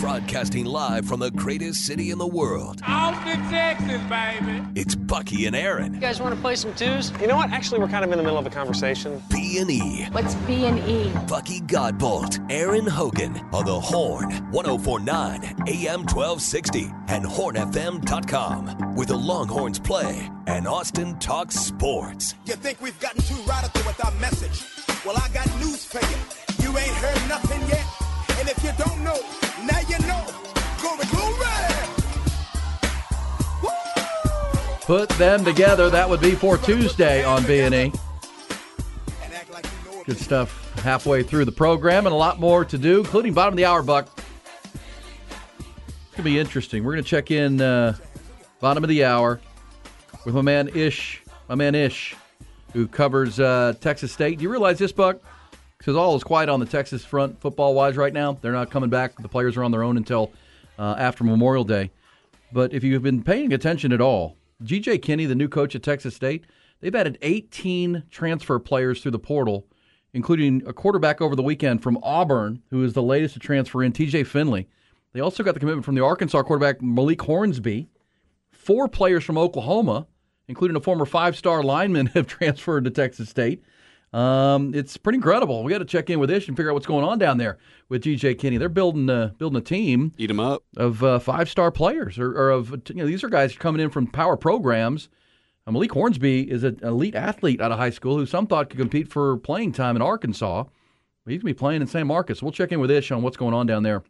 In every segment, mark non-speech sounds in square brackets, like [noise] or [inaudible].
Broadcasting live from the greatest city in the world. Austin, Texas, baby. It's Bucky and Aaron. You guys want to play some twos? You know what? Actually, we're kind of in the middle of a conversation. B and E. What's B and E? Bucky Godbolt, Aaron Hogan on the Horn, 1049 AM 1260 and hornfm.com. with the Longhorns play and Austin talks sports. You think we've gotten too radical with our message? Well, I got news for you. You ain't heard nothing yet. And if you don't know, now you know. Glory, glory! Woo! Put them together. That would be for Tuesday on B&E. And act like you know Good stuff halfway through the program and a lot more to do, including bottom of the hour, Buck. It's going to be interesting. We're going to check in uh, bottom of the hour with my man Ish, my man Ish, who covers uh, Texas State. Do you realize this, Buck? Because all is quiet on the Texas front football wise right now. They're not coming back. The players are on their own until uh, after Memorial Day. But if you've been paying attention at all, GJ Kinne, the new coach at Texas State, they've added 18 transfer players through the portal, including a quarterback over the weekend from Auburn, who is the latest to transfer in, TJ Finley. They also got the commitment from the Arkansas quarterback Malik Hornsby. Four players from Oklahoma, including a former five star lineman, [laughs] have transferred to Texas State. Um, it's pretty incredible. We got to check in with Ish and figure out what's going on down there with GJ Kinne. They're building uh, building a team Eat them up. of uh, five star players, or, or of you know these are guys coming in from power programs. Uh, Malik Hornsby is an elite athlete out of high school who some thought could compete for playing time in Arkansas. He's gonna be playing in San Marcos. We'll check in with Ish on what's going on down there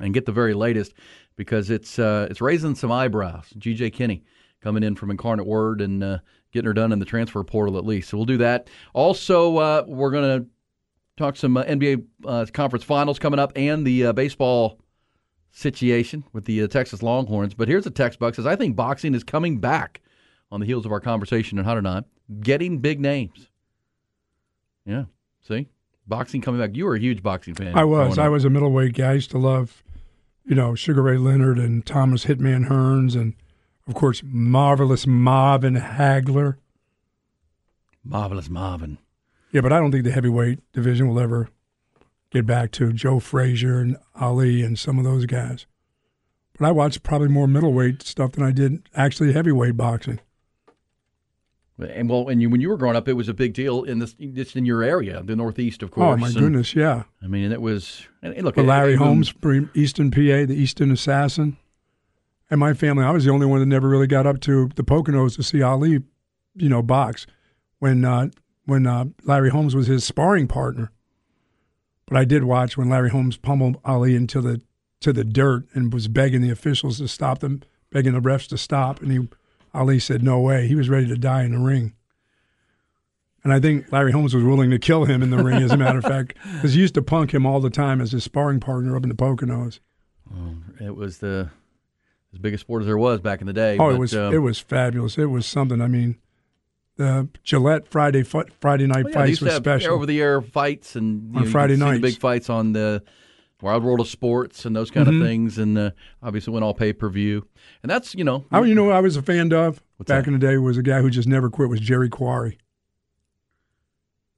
and get the very latest because it's uh, it's raising some eyebrows. GJ Kinne coming in from Incarnate Word and uh, getting her done in the transfer portal at least. So we'll do that. Also, uh, we're going to talk some uh, NBA uh, conference finals coming up and the uh, baseball situation with the uh, Texas Longhorns. But here's a text box says I think boxing is coming back on the heels of our conversation in 109, getting big names. Yeah, see, boxing coming back. You were a huge boxing fan. I was. I was a middleweight guy. I used to love, you know, Sugar Ray Leonard and Thomas Hitman Hearns and, of course, marvelous Marvin Hagler. marvelous Marvin. Yeah, but I don't think the heavyweight division will ever get back to Joe Frazier and Ali and some of those guys. But I watched probably more middleweight stuff than I did actually heavyweight boxing. And well, and you, when you were growing up, it was a big deal in this just in your area, the Northeast, of course. Oh my And, goodness, yeah. I mean, it was. And look, But Larry even- Holmes, Eastern PA, the Easton Assassin. And my family, I was the only one that never really got up to the Poconos to see Ali, you know, box when uh, when uh, Larry Holmes was his sparring partner. But I did watch when Larry Holmes pummeled Ali into the to the dirt and was begging the officials to stop them, begging the refs to stop, and he Ali said no way. He was ready to die in the ring. And I think Larry Holmes was willing to kill him in the ring, as a matter of [laughs] fact, because he used to punk him all the time as his sparring partner up in the Poconos. It was the as big a sport as there was back in the day. Oh, it was um, it was fabulous. It was something. I mean, the Gillette Friday Friday night well, yeah, fights to was special. over the air fights and On know, Friday could see the nights. big fights on the Wild World of Sports and those kind Mhm. of things, and uh, obviously went all pay per view. And that's you know, I, you know, what I was a fan of back that? in the day was a guy who just never quit was Jerry Quarry.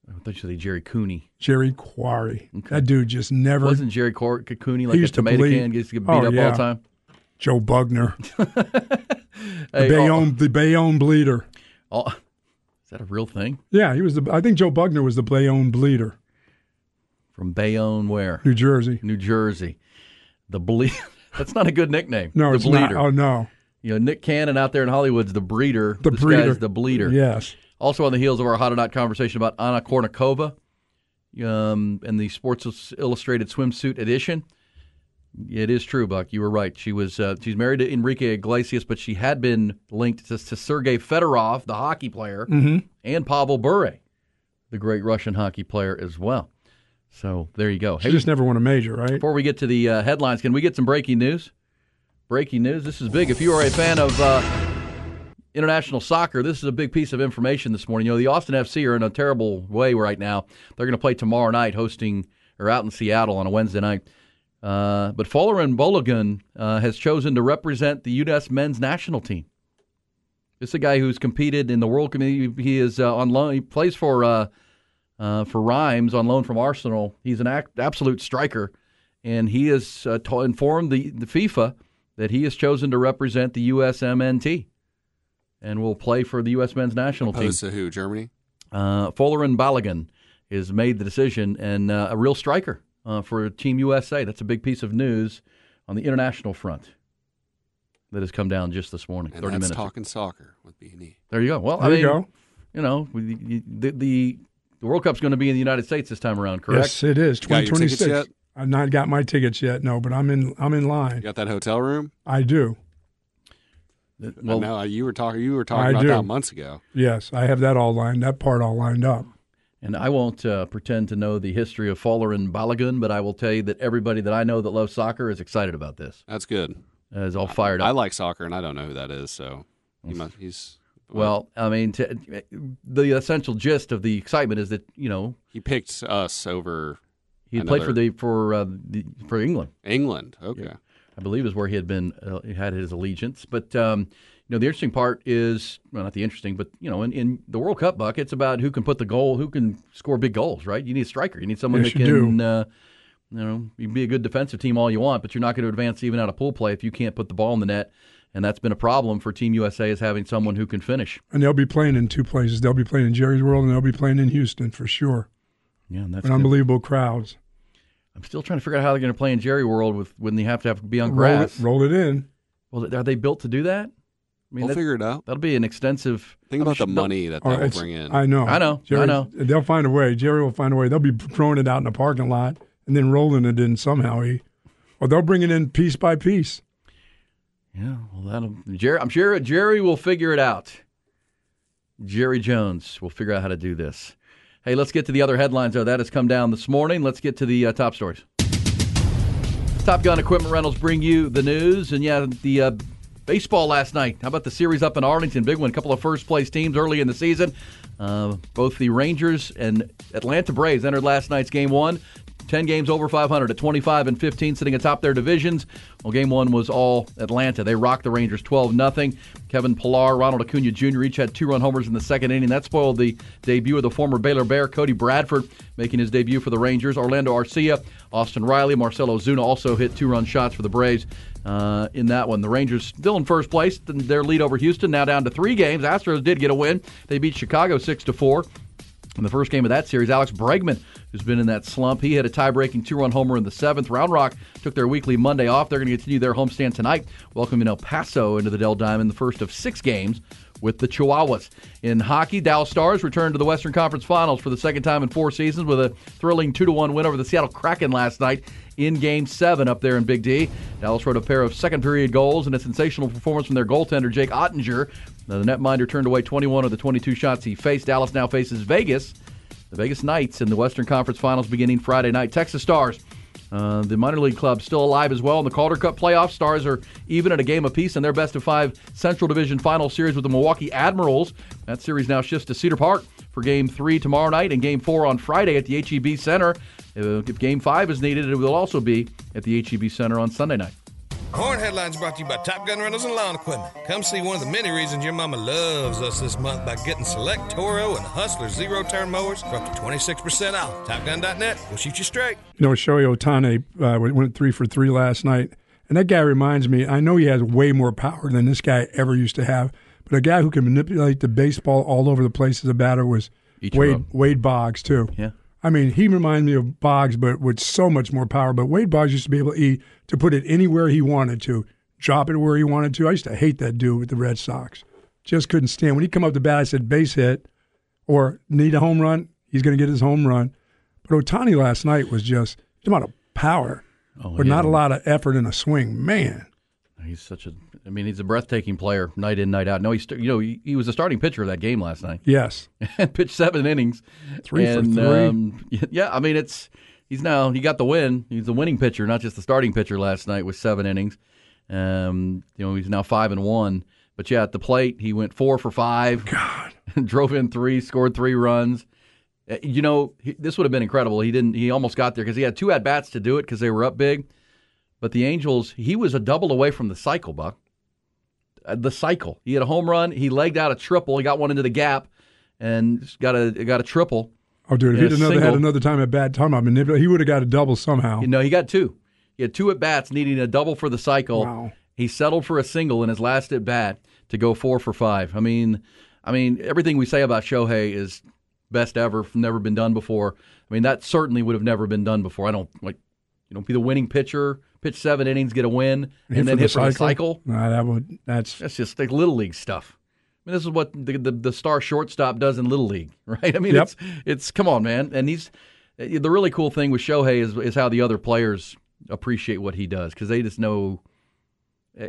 I thought you said Jerry Cooney. Jerry Quarry. Okay. That dude just never. Wasn't Jerry Cor- Cooney like a used to tomato bleed. can? Gets to get beat Oh, up all the time. Joe Bugner, [laughs] Hey, the Bayonne, the Bayonne bleeder. is that a real thing Yeah, he was the. I think Joe Bugner was the Bayonne bleeder, from Bayonne? Where New Jersey. New Jersey. The bleed. [laughs] That's not a good nickname. No, the it's bleeder. not. Oh no, You know, Nick Cannon out there in Hollywood's the breeder. the this breeder. the bleeder. Yes. Also on the heels of our hot or not conversation about Anna Kournikova um, and the Sports Illustrated swimsuit edition. It is true, Buck. You were right. She was uh, she's married to Enrique Iglesias, but she had been linked to, to Sergei Fedorov, the hockey player, Mm-hmm. and Pavel Bure, the great Russian hockey player as well. So there you go. She just never won a major, right? Before we get to the uh, headlines, can we get some breaking news? Breaking news. This is big. If you are a fan of uh, international soccer, this is a big piece of information this morning. You know, the Austin FC are in a terrible way right now. They're going to play tomorrow night, hosting or out in Seattle on a Wednesday night. Uh, but Folarin Balogun uh, has chosen to represent the U.S. men's national team. This is a guy who's competed in the World Committee. He is uh, on loan. He plays for uh, uh, for Reims on loan from Arsenal. He's an act, absolute striker, and he has uh, to- informed the, the FIFA that he has chosen to represent the USMNT and will play for the U.S. men's national team. Opposed to who? Germany? Uh, Folarin Balogun has made the decision, and uh, a real striker uh, for Team USA. That's a big piece of news on the international front that has come down just this morning. And Thirty that's minutes. talking soccer with B and E. There you go. Well, I There mean, you go. you know, the, the the World Cup's going to be in the United States this time around, correct? Yes, it is. You got your tickets 2026. I've not got my tickets yet. No, but I'm in. I'm in You line. got that hotel room? I do. Well, no, you were talking. You were talking I about do. that months ago. Yes, I have that all lined. That part all lined up. And I won't uh, pretend to know the history of Folarin Balogun, but I will tell you that everybody that I know that loves soccer is excited about this. That's good. Is all fired up. I like soccer, and I don't know who that is. So he must, he's well, I mean, to, the essential gist of the excitement is that you know he picked us over he had played for the for uh, the, for England. England. Okay. I believe is where he had been uh, had his allegiance. But um, know, the interesting part is well, not the interesting, but you know, in, in the World Cup buck, it's about who can put the goal, who can score big goals, right? You need a striker. You need someone Yes, that you can. Uh, you know, you can be a good defensive team all you want, but you're not going to advance even out of pool play if you can't put the ball in the net. And that's been a problem for Team USA is having someone who can finish. And they'll be playing in two places. They'll be playing in Jerry's World, and they'll be playing in Houston for sure. Yeah, and that's And unbelievable crowds. I'm still trying to figure out how they're going to play in Jerry World with when they have to have be on Roll grass. it, roll it in. Well, are they built to do that? I mean, We'll that, figure it out. that'll be an extensive. Think I'm about the sure- money that that will it's- bring in. I know. I know, Jerry, I know. They'll find a way. Jerry will find a way. They'll be throwing it out in the parking lot and then rolling it in somehow. He, or they'll bring it in piece by piece. Yeah, well, that'll Jerry. I'm sure Jerry will figure it out. Jerry Jones will figure out how to do this. Hey, let's get to the other headlines. Though that has come down this morning. Let's get to the uh, top stories. Top Gun Equipment Rentals bring you the news, and yeah, the uh, baseball last night. How about the series up in Arlington? Big one. A couple of first place teams early in the season. Uh, both the Rangers and Atlanta Braves entered last night's game one. 10 games over 500 at 25 and 15, sitting atop their divisions. Well, game one was all Atlanta. They rocked the Rangers 12 0. Kevin Pillar, Ronald Acuna Jr. each had two run homers in the second inning. That spoiled the debut of the former Baylor Bear, Cody Bradford, making his debut for the Rangers. Orlando Arcia, Austin Riley, Marcell Ozuna also hit two run shots for the Braves uh, in that one. The Rangers still in first place. Their lead over Houston now down to three games. Astros did get a win. They beat Chicago 6 to 4. In the first game of that series, Alex Bregman, who's been in that slump, he hit a tie-breaking two-run homer in the seventh. Round Rock took their weekly Monday off. They're going to continue their homestand tonight, welcoming El Paso into the Dell Diamond, the first of six games with the Chihuahuas. In hockey, Dallas Stars returned to the Western Conference Finals for the second time in four seasons with a thrilling two-to-one win over the Seattle Kraken last night in Game Seven up there in Big D. Dallas wrote a pair of second-period goals and a sensational performance from their goaltender Jake Oettinger. Now, the netminder turned away 21 of the 22 shots he faced. Dallas now faces Vegas, the Vegas Knights, in the Western Conference Finals beginning Friday night. Texas Stars. Uh, the minor league club still alive as well in the Calder Cup playoffs. Stars are even at a game apiece in their best of five Central Division final series with the Milwaukee Admirals. That series now shifts to Cedar Park for Game Three tomorrow night and Game Four on Friday at the HEB Center. Uh, if Game Five is needed, it will also be at the HEB Center on Sunday night. Horn Headlines brought to you by Top Gun Rentals and Lawn Equipment. Come see one of the many reasons your mama loves us this month by getting select Toro and Hustler zero turn mowers for up to 26% off. TopGun.net will shoot you straight. You know, Shohei Ohtani uh, went three for three last night. And that guy reminds me, I know he has way more power than this guy ever used to have, but a guy who can manipulate the baseball all over the place as a batter was Ichiro. Wade, Wade Boggs, too. Yeah. I mean, he reminds me of Boggs, but with so much more power. But Wade Boggs used to be able to, eat, to put it anywhere he wanted to, drop it where he wanted to. I used to hate that dude with the Red Sox. Just couldn't stand. When he come up to bat, I said base hit or need a home run. He's going to get his home run. But Ohtani last night was just a lot of power, Oh, but yeah. not a lot of effort in a swing. Man, He's such a. I mean, he's a breathtaking player, night in, night out. No, he's you know he, he was a starting pitcher of that game last night. yes, and [laughs] pitched seven innings. Three for three. Um, [laughs] yeah, I mean it's he's now he got the win. He's a winning pitcher, not just the starting pitcher last night with seven innings. Um, you know he's now five and one. But yeah, at the plate he went four for five. God, [laughs] drove in three, scored three runs. Uh, You know he, this would have been incredible. He didn't. He almost got there because he had two at bats to do it because they were up big. But the Angels, he was a double away from the cycle, Buck. Uh, The cycle. He had a home run. He legged out a triple. He got one into the gap, and got a got a triple. Oh, dude, if he'd another had another time at bat, talking about manipulate, he would have got a double somehow. You know, he got two. He had two at bats, needing a double for the cycle. Wow. He settled for a single in his last at bat to go four for five. I mean, I mean, everything we say about Shohei is best ever, never been done before. I mean, that certainly would have never been done before. I don't like, you know, be the winning pitcher, pitch seven innings, get a win, and then hit for the cycle. Nah, that would that's That's just like little league stuff. I mean, this is what the, the the star shortstop does in little league, [laughs] right? I mean, Yep. it's it's come on, man. And he's the really cool thing with Shohei is is how the other players appreciate what he does because they just know.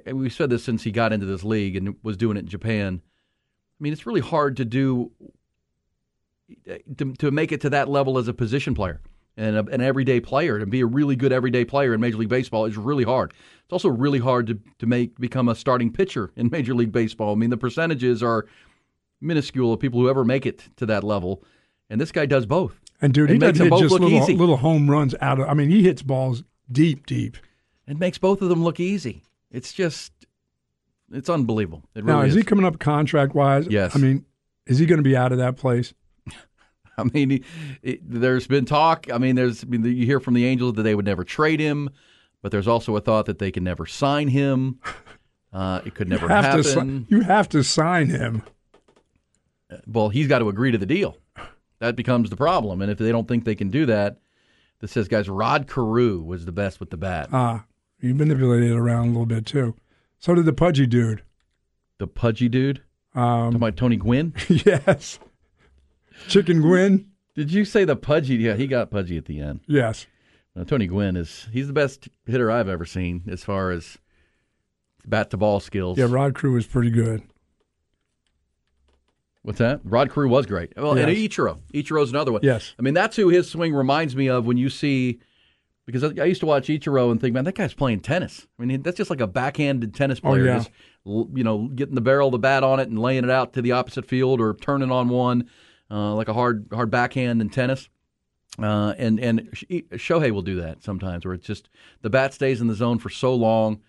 And we've said this since he got into this league and was doing it in Japan. I mean, it's really hard to do to, to make it to that level as a position player and a, an everyday player and be a really good everyday player in Major League Baseball is really hard. It's also really hard to to make become a starting pitcher in [laughs] Major League Baseball. I mean, the percentages are minuscule of people who ever make it to that level, and this guy does both. and dude, he makes doesn't them hit both just look little easy. little home runs out of. I mean, he hits balls deep, deep. It makes both of them look easy. It's just it's unbelievable. It now, is is. he coming up contract wise? Yes. I mean, is he going to be out of that place? I mean, he, it, there's been talk. I mean, there's I mean, you hear from the Angels that they would never trade him, but there's also a thought that they can never sign him. Uh, it could never have happen. si- you have to sign him. well, he's got to agree to the deal. That becomes the problem. And if they don't think they can do that, this says, guys, Rod Carew was the best with the bat. Ah, you manipulated it around a little bit too. So did the pudgy dude. the pudgy dude. Um, Talking about Tony Gwynn. [laughs] yes. Chicken Gwyn. Did you say the pudgy? Yeah, he got pudgy at the end. Yes. Now, Tony Gwynn is he's the best hitter I've ever seen as far as bat to ball skills. Yeah, Rod Carew was pretty good. What's that? Rod Carew was great. Well, and Yes. Ichiro. Ichiro's another one. Yes. I mean, that's who his swing reminds me of when you see, because I I used to watch Ichiro and think, man, that guy's playing tennis. I mean, that's just like a backhanded tennis Oh, player. yeah. Just, you know, getting the barrel of the bat on it and laying it out to the opposite field or turning on one, uh, like a hard hard backhand in tennis. Uh, and and Shohei will do that sometimes, where it's just the bat stays in the zone for so long.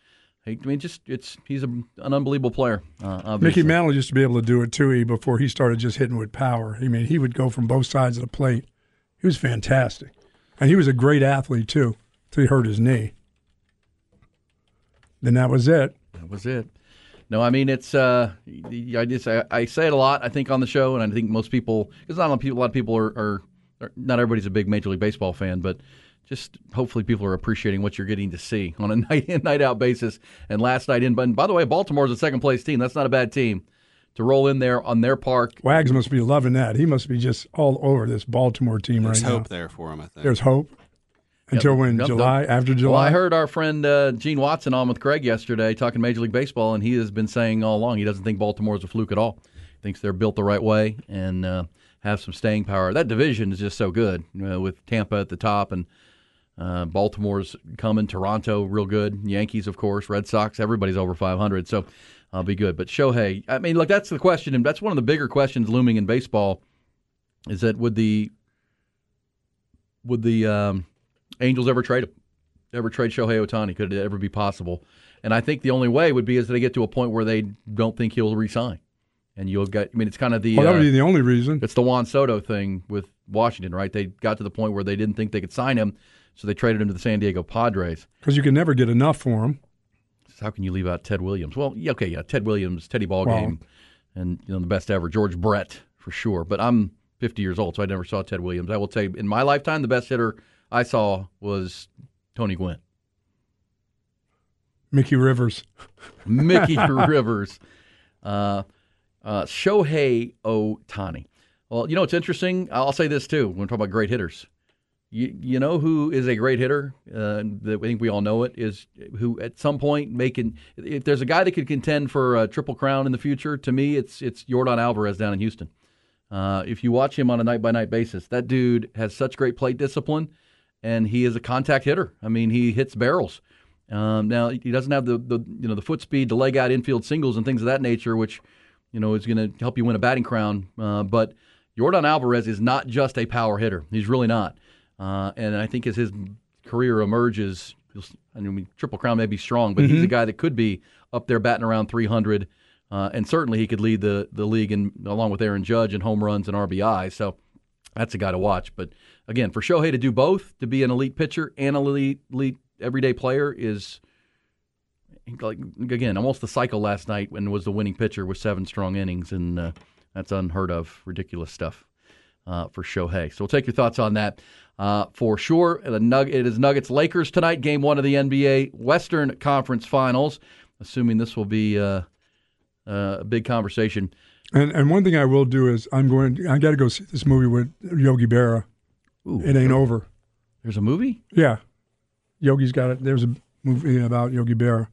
I mean, just it's he's a, an unbelievable player. Uh. Mickey Mantle used to be able to do it too he, before he started just hitting with power. I mean, he would go from both sides of the plate. He was fantastic. And he was a great athlete too, till he hurt his knee. Then that was it. That was it. No, I mean it's. Uh, I just I, I say it a lot. I think on the show, and I think most people, because not a lot of people, a lot of people are, are, are. Not everybody's a big Major League Baseball fan, but just hopefully people are appreciating what you're getting to see on a [laughs] night in, night out basis. And last night in, but by the way, Baltimore's a second place team. That's not a bad team to roll in there on their park. Wags must be loving that. He must be just all over this Baltimore team There's right now. There's hope there for him, I think. There's hope. Until when? July? After July? Well, I heard our friend uh, Gene Watson on with Craig yesterday talking Major League Baseball, and he has been saying all along he doesn't think Baltimore is a fluke at all. He thinks they're built the right way and uh, have some staying power. That division is just so good uh, with Tampa at the top and uh, Baltimore's coming, Toronto real good, Yankees of course, Red Sox, everybody's over 500, so I'll be good. But Shohei, I mean, look, that's the question, and that's one of the bigger questions looming in baseball. Is that would the would the um, Angels ever trade him? Ever trade Shohei Ohtani? Could it ever be possible? And I think the only way would be is they get to a point where they don't think he'll resign, and you'll get. I mean, it's kind of the well, that would uh, be the only reason. it's the Juan Soto thing with Washington, right? They got to the point where they didn't think they could sign him, so they traded him to the San Diego Padres. Because you can never get enough for him. So how can you leave out Ted Williams? Well, yeah, okay, yeah, Ted Williams, Teddy Ballgame, Well- and you know the best ever, George Brett for sure. But I'm 50 years old, so I never saw Ted Williams. I will tell you, in my lifetime, the best hitter I saw was Tony Gwynn, Mickey Rivers. [laughs] Mickey [laughs] Rivers, uh, uh, Shohei Ohtani. Well, you know it's interesting. I'll say this too when we talk about great hitters. You, you know who is a great hitter? Uh, that I think we all know it is who at some point making. If there's a guy that could contend for a triple crown in the future, to me it's it's Yordan Alvarez down in Houston. Uh, if you watch him on a night by night basis, that dude has such great plate discipline, and he is a contact hitter. I mean, he hits barrels. Um, now he doesn't have the, the you know the foot speed to leg out infield singles and things of that nature, which you know is going to help you win a batting crown. Uh, but Yordan Alvarez is not just a power hitter; he's really not. Uh, and I think as his career emerges, I mean, triple crown may be strong, but he's a guy that could be up there batting around 300, uh, and certainly he could lead the the league in along with Aaron Judge in home runs and RBI. So that's a guy to watch. But again, for Shohei to do both, to be an elite pitcher and an elite, elite everyday player is like again almost the cycle last night when was the winning pitcher with seven strong innings, and uh, that's unheard of, ridiculous stuff uh, for Shohei. So we'll take your thoughts on that. Uh, for sure, the Nug- it is Nuggets Lakers tonight, game one of the NBA Western Conference Finals. Assuming this will be uh, uh, a big conversation. And and one thing I will do is I'm going. I got to go see this movie with Yogi Berra. Ooh, It ain't over. There's a movie. Yeah, Yogi's got it. There's a movie about Yogi Berra.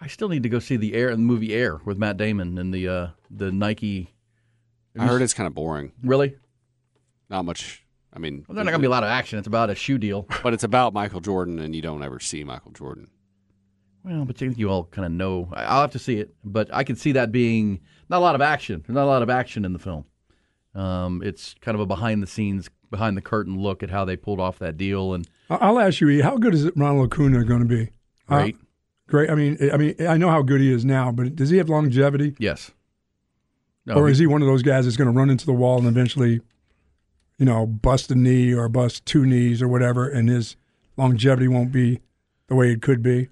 I still need to go see the Air, and the movie Air with Matt Damon and the uh, the Nike. I heard it's kind of boring. Really? Not much. I mean, Well, there's not gonna be a lot of action. It's about a shoe deal. [laughs] but it's about Michael Jordan, and you don't ever see Michael Jordan. Well, but you, you all kind of know. I- I'll have to see it, but I could see that being not a lot of action. There's not a lot of action in the film. Um, it's kind of a behind the scenes, behind the curtain look at how they pulled off that deal, and I'll ask you, how good is Ronald Acuna going to be? Uh, great. great. I mean, I mean, I know how good he is now, but does he have longevity, yes. No, or he- is he one of those guys that's going to run into the wall and eventually, you know, bust a knee or bust two knees or whatever, and his longevity won't be the way it could be?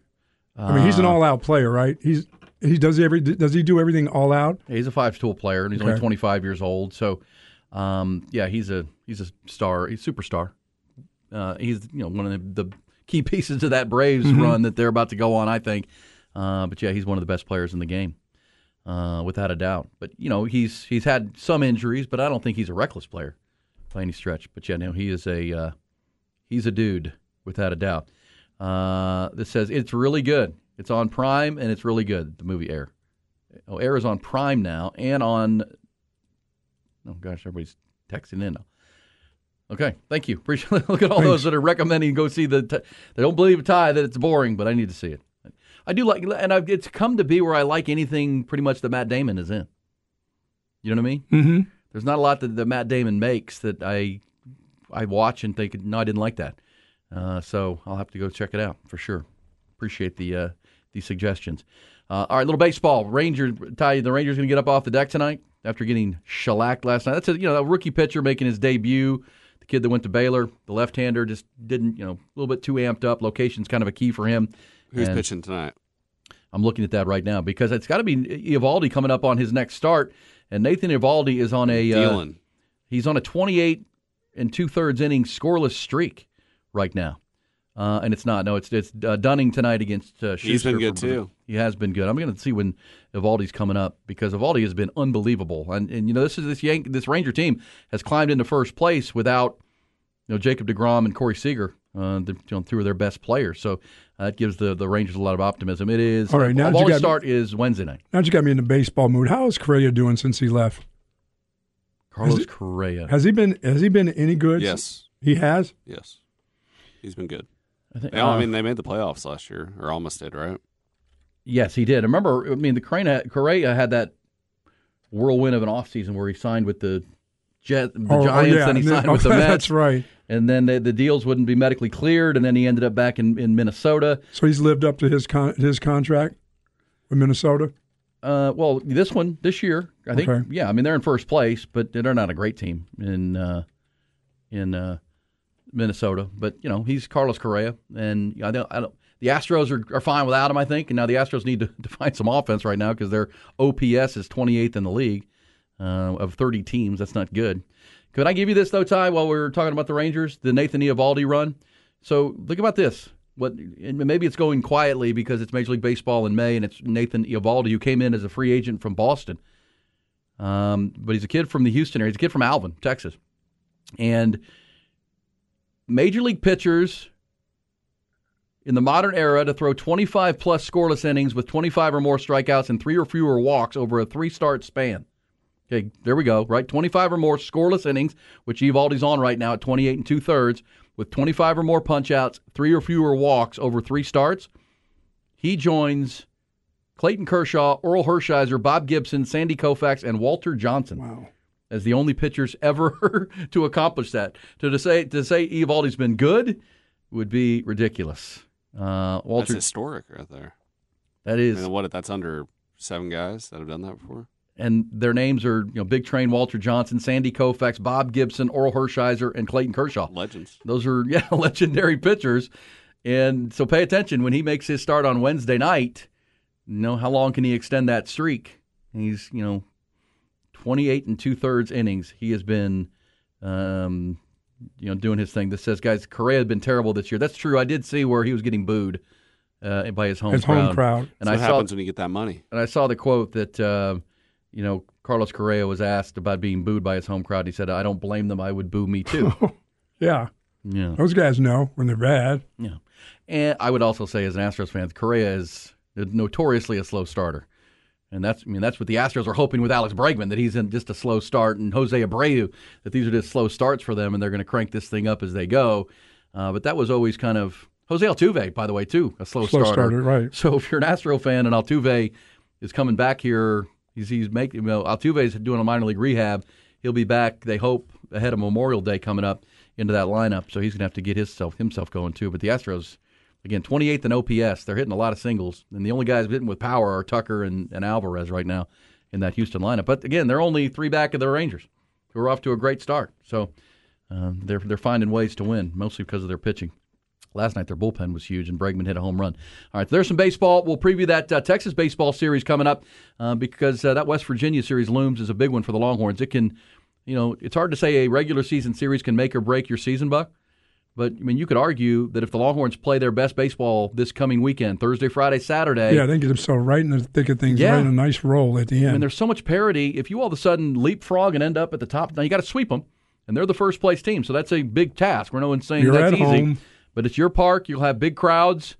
I mean, he's an Uh, all-out player, right? He's he does every does he do everything all out? He's a five tool player, and he's only 25 years old. So, um, yeah, he's a he's a star, he's a superstar. Uh, he's you know one of the, the key [laughs] pieces to that Braves Mm-hmm. run that they're about to go on, I think. Uh, but yeah, he's one of the best players in the game, uh, without a doubt. But you know, he's he's had some injuries, but I don't think he's a reckless player by any stretch. But yeah, no, he is a uh, he's a dude without a doubt. Uh, this says it's really good. It's on Prime and it's really good. The movie Air. Oh, Air is on Prime now and on. Oh gosh, everybody's texting in now. Okay, thank you. [laughs] Appreciate. Look at all those that are recommending go see the. T- they don't believe Ty that it's boring, but I need to see it. I do like, and I've, it's come to be where I like anything pretty much that Matt Damon is in. You know what I mean? Mm-hmm. There's not a lot that, that Matt Damon makes that I I watch and think, no, I didn't like that. Uh, so I'll have to go check it out for sure. Appreciate the uh, the suggestions. Uh, all right, little baseball. Ranger, Ty, the Rangers going to get up off the deck tonight after getting shellacked last night. That's a you know a rookie pitcher making his debut. Kid that went to Baylor, the left-hander, just didn't you know a little bit too amped up. Location's kind of a key for him. Who's And- pitching tonight? I'm looking at that right now because it's got to be Eovaldi coming up on his next start, and Nathan Eovaldi is on a uh, he's on a 28 and two thirds inning scoreless streak right now, uh, and it's not no it's it's uh, Dunning tonight against uh, He's been good, too. He has been good. I'm going to see when Eovaldi's coming up because Eovaldi has been unbelievable, and and you know this is this Yank this Ranger team has climbed into first place without you know Jacob Degrom and Corey Seager, uh, the, you know, two of their best players. So uh, that gives the the Rangers a lot of optimism. It is All right, now that you Eovaldi's got- start is Wednesday night. Now that you got me in the baseball mood, how is Correa doing since he left? Carlos it- Correa. Has he been has he been any good? Yes, he has. yes. He's been good. I think, They all- uh, I mean, they made the playoffs last year, or almost did, right? Yes, he did. I remember, I mean, the Correa, Correa had that whirlwind of an offseason where he signed with the Jet, the Oh, oh, Giants, yeah, and he signed [laughs] with the oh, Mets. That's right. And then the, the deals wouldn't be medically cleared, and then he ended up back in, in Minnesota. So he's lived up to his con- his contract with Minnesota. Uh, well, this one, this year, I think, Okay. yeah, I mean, they're in first place, but they're not a great team in uh, in uh, Minnesota. But, you know, he's Carlos Correa, and I don't, I don't, the Astros are, are fine without him, I think. And now the Astros need to, [laughs] to find some offense right now because their OPS is 28th in the league uh, of 30 teams. That's not good. Could I give you this, though, Ty, while we are talking about the Rangers, the Nathan Eovaldi run? So think about this. What maybe it's going quietly because it's Major League Baseball in May, and it's Nathan Eovaldi who came in as a free agent from Boston. Um, but he's a kid from the Houston area. He's a kid from Alvin, Texas, and Major League pitchers in the modern era to throw 25 plus scoreless innings with 25 or more strikeouts and three or fewer walks over a three start span. Okay, there we go. Right, 25 or more scoreless innings, which Eovaldi's on right now at 28 and two thirds, with 25 or more punchouts, three or fewer walks over three starts. He joins Clayton Kershaw, Orel Hershiser, Bob Gibson, Sandy Koufax, and Walter Johnson Wow. as the only pitchers [laughs] ever to accomplish that. To, to say to say Eovaldi's been good would be ridiculous. Uh, Walter, That's historic right there. that is I mean, what? That's under seven guys that have done that before. and their names are you know Big Train, Walter Johnson, Sandy Koufax, Bob Gibson, Orel Hershiser, and Clayton Kershaw. Legends. Those are [laughs] yeah legendary pitchers, and so pay attention when he makes his start on Wednesday night. You know how long can he extend that streak? He's you know twenty eight and two thirds innings. He has been. Um, you know, doing his thing. That says, guys, Correa has been terrible this year. That's true. I did see where he was getting booed uh, by his home His crowd. home crowd. And That's I what saw, happens when you get that money. and I saw the quote that uh, you know Carlos Correa was asked about being booed by his home crowd. He said, "I don't blame them. I would boo me too." [laughs] Yeah, yeah, those guys know when they're bad. yeah. And I would also say, as an Astros fan, Correa is notoriously a slow starter. And that's, I mean, that's what the Astros are hoping with Alex Bregman that he's in just a slow start, and Jose Abreu that these are just slow starts for them, and they're going to crank this thing up as they go. Uh, but that was always kind of Jose Altuve, by the way, too, a slow, Slow starter, right. So if you're an Astro fan and Altuve is coming back here, he's he's making, you know, Altuve's doing a minor league rehab. He'll be back, they hope, ahead of Memorial Day coming up into that lineup. So he's going to have to get himself himself going too. But the Astros. Again, 28th in OPS. They're hitting a lot of singles, and the only guys hitting with power are Tucker and, and Alvarez right now in that Houston lineup. But again, they're only three back of the Rangers, who are off to a great start. So um, they're they're finding ways to win, mostly because of their pitching. Last night their bullpen was huge, and Bregman hit a home run. All right, there's some baseball. We'll preview that uh, Texas baseball series coming up uh, because uh, that West Virginia series looms as a big one for the Longhorns. It can, you know, it's hard to say a regular season series can make or break your season, Buck. But I mean, you could argue that if the Longhorns play their best baseball this coming weekend, Thursday, Friday, Saturday, Yeah, they get themselves right in the thick of things, Yeah. right in a nice roll at the I mean, there's so much parity. If you all of a sudden leapfrog and end up at the top, now you got to sweep them, and they're the first place team, so that's a big task. We're no one's saying You're that's at easy, home. but it's your park. You'll have big crowds,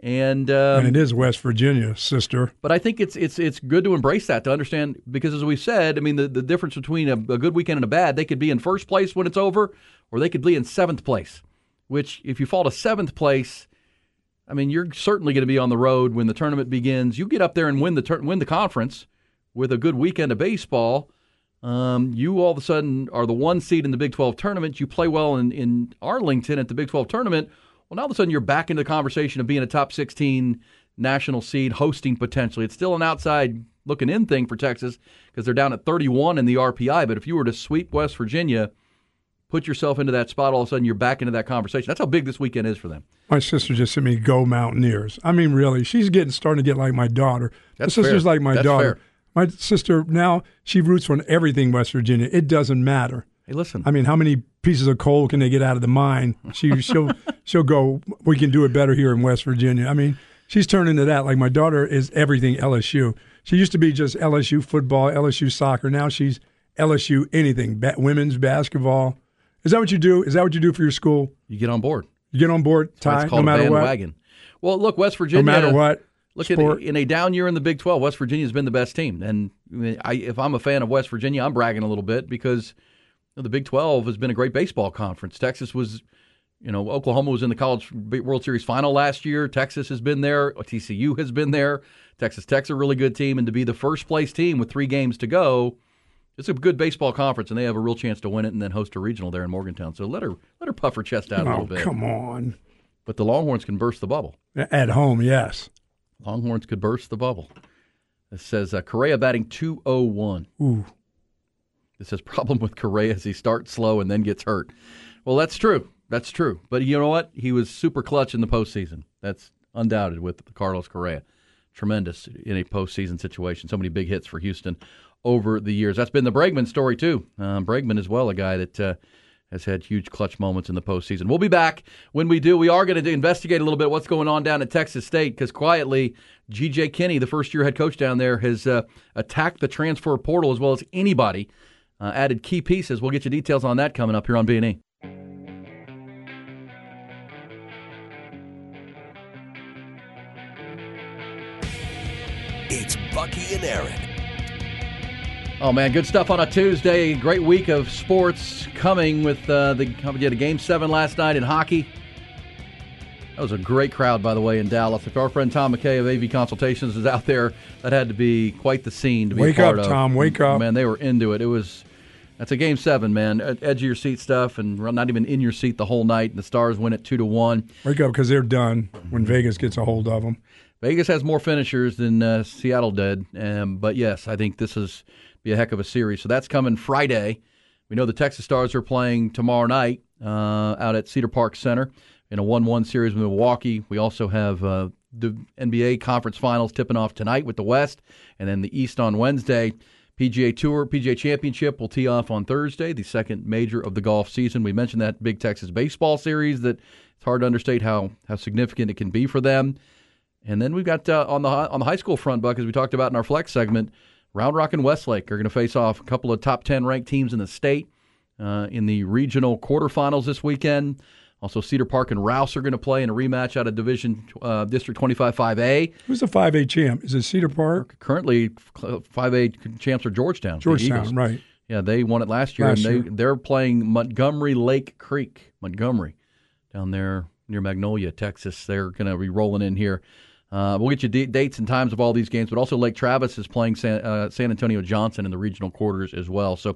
and um, and it is West Virginia, sister. but I think it's it's it's good to embrace that to understand because as we said, I mean the, the difference between a, a good weekend and a bad, they could be in first place when it's over, or they could be in seventh place. Which if you fall to seventh place, I mean you're certainly going to be on the road when the tournament begins. You get up there and win the tur- win the conference with a good weekend of baseball. Um, you all of a sudden are the one seed in the Big 12 tournament. You play well in, in Arlington at the Big 12 tournament. Well, now all of a sudden you're back into the conversation of being a top 16 national seed, hosting potentially. It's still an outside looking in thing for Texas because they're down at 31 in the RPI. But if you were to sweep West Virginia, put yourself into that spot, all of a sudden you're back into that conversation. That's how big this weekend is for them. My sister just sent me "Go Mountaineers." I mean, really, she's getting starting to get like my daughter. That's my sister's fair. like my That's daughter. fair. My sister now she roots for everything West Virginia. It doesn't matter. Hey, listen. I mean, how many pieces of coal can they get out of the mine? She [laughs] she'll she'll go. We can do it better here in West Virginia. I mean, she's turned into that. Like my daughter is everything LSU. She used to be just LSU football, LSU soccer. Now she's LSU anything. Ba- women's basketball. Is that what you do? Is that what you do for your school? you get on board. You get on board, Ty, no matter what. bandwagon. Well, look, West Virginia. No matter what. Look at in a down year in the Big 12, West Virginia's been the best team. And I, if I'm a fan of West Virginia, I'm bragging a little bit because you know, the Big 12 has been a great baseball conference. Texas was, you know, Oklahoma was in the College World Series final last year. Texas has been there. TCU has been there. Texas Tech's a really good team, and to be the first place team with three games to go, it's a good baseball conference, and they have a real chance to win it and then host a regional there in Morgantown. So let her let her puff her chest out a Oh, little bit. come on. But the Longhorns can burst the bubble. At home, yes. Longhorns could burst the bubble. It says uh, Correa batting 201. Ooh. It says problem with Correa is he starts slow and then gets hurt. Well, that's true. That's true. But you know what? He was super clutch in the postseason. That's undoubted with Carlos Correa. Tremendous in a postseason situation. So many big hits for Houston over the years. That's been the Bregman story, too. Um, Bregman as well, a guy that. Uh, has had huge clutch moments in the postseason. We'll be back when we do. We are going to investigate a little bit what's going on down at Texas State because quietly, G.J. Kinne, the first year head coach down there, has uh, attacked the transfer portal as well as anybody. Uh, added key pieces. We'll get you details on that coming up here on. B&E. It's Bucky and Aaron. Oh man, good stuff on a Tuesday. Great week of sports coming with uh, the. How about you had a game seven last night in hockey. That was a great crowd, by the way, in Dallas. If our friend Tom McKay of AV Consultations is out there, that had to be quite the scene to be Wake a part up, of. Tom, wake up. Man, they were into it. It was. That's a game seven, man. Edge of your seat stuff, and not even in your seat the whole night. And the Stars win it two to one. Wake up because they're done when Vegas gets a hold of them. Vegas has more finishers than uh, Seattle did, um, but yes, I think this is be a heck of a series. So that's coming Friday. We know the Texas Stars are playing tomorrow night uh, out at Cedar Park Center in a one-one series with Milwaukee. We also have uh, the NBA Conference Finals tipping off tonight with the West, and then the East on Wednesday. PGA Tour, PGA Championship will tee off on Thursday, the second major of the golf season. We mentioned that Big Texas Baseball Series that it's hard to understate how how significant it can be for them. And then we've got uh, on the on the high school front, Buck, as we talked about in our flex segment, Round Rock and Westlake are going to face off a couple of top ten ranked teams in the state uh, in the regional quarterfinals this weekend. Also, Cedar Park and Rouse are going to play in a rematch out of Division uh, District 25 5A. Who's the 5A champ? Is it Cedar Park? Currently, 5A champs are Georgetown. Georgetown, right. Yeah, they won it last year, Last and they year. they're playing Montgomery Lake Creek, Montgomery, down there near Magnolia, Texas. They're going to be rolling in here. Uh, we'll get you d- dates and times of all these games, but also Lake Travis is playing San, uh, San Antonio Johnson in the regional quarters as well. So,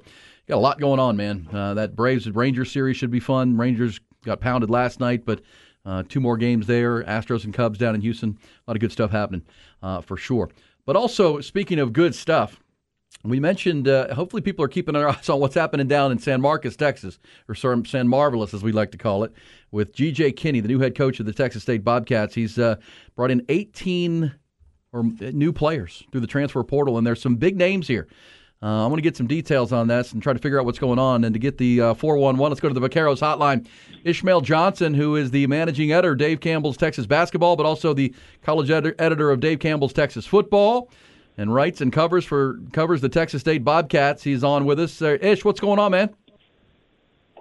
got a lot going on, man. Uh, that Braves and Rangers series should be fun. Rangers got pounded last night, but uh, two more games there. Astros and Cubs down in Houston. A lot of good stuff happening uh, for sure. But also, speaking of good stuff, we mentioned uh, hopefully people are keeping their [laughs] eyes on what's happening down in San Marcos, Texas, or San Marvelous, as we like to call it, with G.J. Kinne, the new head coach of the Texas State Bobcats. He's uh, brought in 18 or new players through the transfer portal, and there's some big names here. Uh, I want to get some details on this and try to figure out what's going on. And to get the uh, 411, let's go to the Vaqueros hotline. Ishmael Johnson, who is the managing editor Dave Campbell's Texas Basketball, but also the college ed- editor of Dave Campbell's Texas Football, and writes and covers for covers the Texas State Bobcats. He's on with us. Uh, Ish, what's going on, man?